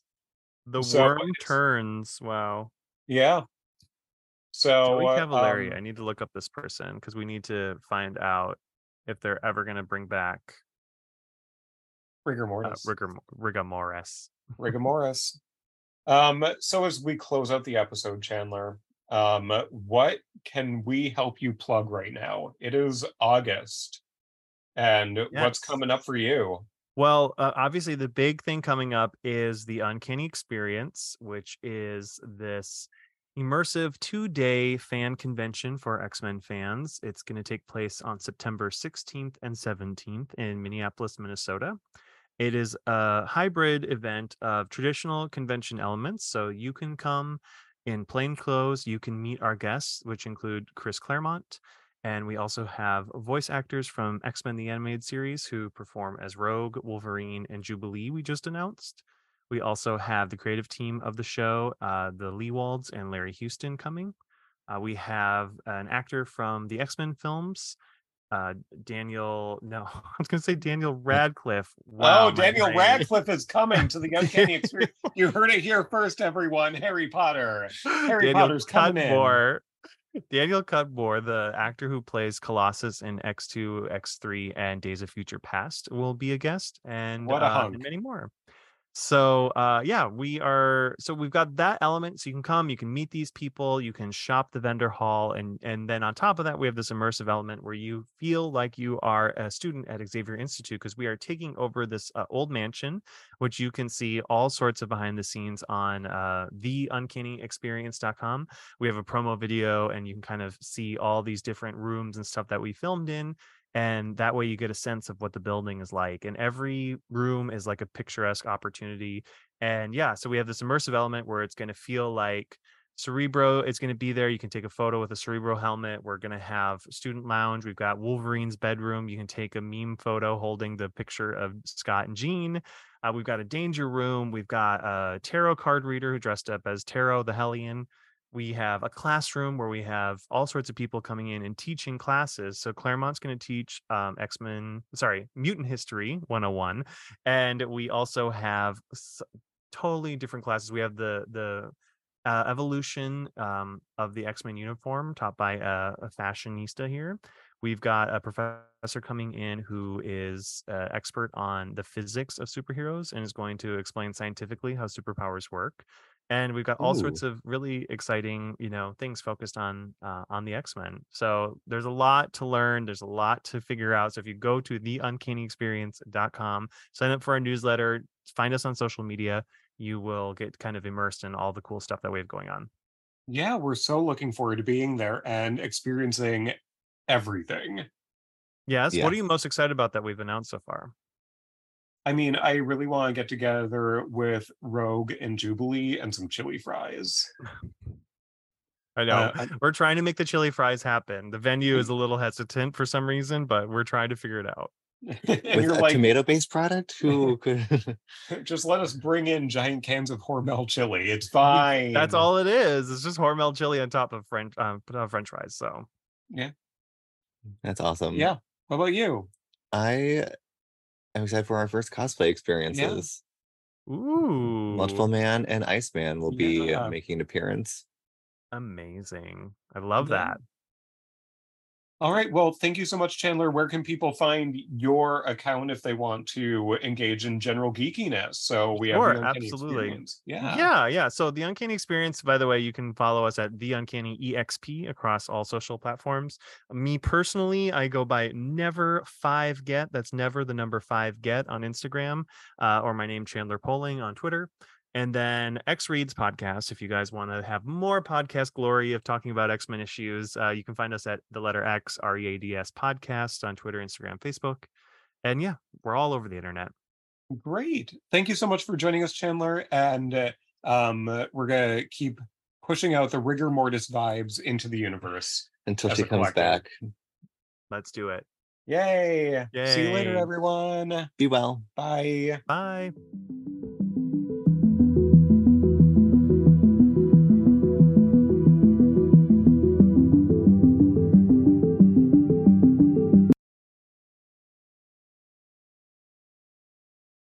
The So worm turns. Wow. Yeah. So Joey uh, Cavalieri. um, I need to look up this person because we need to find out if they're ever going to bring back rigor uh, mortis. rigor, rigor mortis. rigor mortis. Um, so as we close out the episode, Chandler, um, what can we help you plug right now? It is August, and what's coming up for you? Well, uh, obviously, the big thing coming up is the Uncanny Experience, which is this immersive two day fan convention for X Men fans. It's going to take place on September 16th and 17th in Minneapolis, Minnesota. It is a hybrid event of traditional convention elements. So you can come in plain clothes, you can meet our guests, which include Chris Claremont. And we also have voice actors from X Men the Animated Series who perform as Rogue, Wolverine, and Jubilee, we just announced. We also have the creative team of the show, uh, the Lewalds and Larry Houston, coming. Uh, we have an actor from the X Men films, uh, Daniel. No, I was going to say Daniel Radcliffe. Wow, oh, Daniel brain. Radcliffe is coming to the Uncanny Experience. You heard it here first, everyone. Harry Potter. Harry Daniel Potter's coming in. Cudmore. Daniel Cudmore, the actor who plays Colossus in X2, X3, and Days of Future Past, will be a guest, and, What a uh, hunk. and many more. So, uh, yeah, we are. So we've got that element. So you can come, you can meet these people, you can shop the vendor hall, and and then on top of that, we have this immersive element where you feel like you are a student at Xavier Institute because we are taking over this uh, old mansion which you can see all sorts of behind the scenes on uh, theuncannyexperience.com. We have a promo video and you can kind of see all these different rooms and stuff that we filmed in. And that way you get a sense of what the building is like. And every room is like a picturesque opportunity. And yeah, so we have this immersive element where it's going to feel like Cerebro is going to be there. You can take a photo with a Cerebro helmet. We're going to have student lounge. We've got Wolverine's bedroom. You can take a meme photo holding the picture of Scott and Jean. Uh, we've got a danger room. We've got a tarot card reader who dressed up as Tarot the Hellion. We have a classroom where we have all sorts of people coming in and teaching classes. So Claremont's going to teach um, X Men, sorry, Mutant History 101, and we also have totally different classes. We have the the uh, evolution um, of the X Men uniform, taught by a, a fashionista here. We've got a professor coming in who is uh, expert on the physics of superheroes and is going to explain scientifically how superpowers work. And we've got all Ooh. sorts of really exciting, you know, things focused on uh, on the X Men. So there's a lot to learn. There's a lot to figure out. So if you go to theuncannyexperience.com, sign up for our newsletter, find us on social media, you will get kind of immersed in all the cool stuff that we have going on. Yeah, we're so looking forward to being there and experiencing everything. Yes. Yeah. What are you most excited about that we've announced so far? I mean, I really want to get together with Rogue and Jubilee and some chili fries. I know Uh, we're trying to make the chili fries happen. The venue is a little hesitant for some reason, but we're trying to figure it out. and With you're a like, tomato-based product, who could? just let us bring in giant cans of Hormel chili. It's fine. That's all it is. It's just Hormel chili on top of French um, put on French fries. So yeah, That's awesome. Yeah. What about you? I am excited for our first cosplay experiences. ooh, Multiple Man and Iceman will be Yeah. Uh, making an appearance. amazing. I love Yeah. that. All right. Well, thank you so much, Chandler. Where can people find your account if they want to engage in general geekiness? So we Sure, have absolutely. Experience. Yeah. Yeah, yeah. So the Uncanny Experience, by the way, you can follow us at the Uncanny EXP across all social platforms. Me personally, I go by Never Five Get. That's never the number five get on Instagram, uh, or my name Chandler Poling on Twitter. And then X Reads podcast. If you guys want to have more podcast glory of talking about X Men issues, uh, you can find us at the letter X R E A D S podcast on Twitter, Instagram, Facebook. And yeah, we're all over the internet. Great. Thank you so much for joining us, Chandler. And uh, um, uh, we're going to keep pushing out the rigor mortis vibes into the universe. Until she comes back. Let's do it. Yay. See you later, everyone. Be well. Bye. Bye.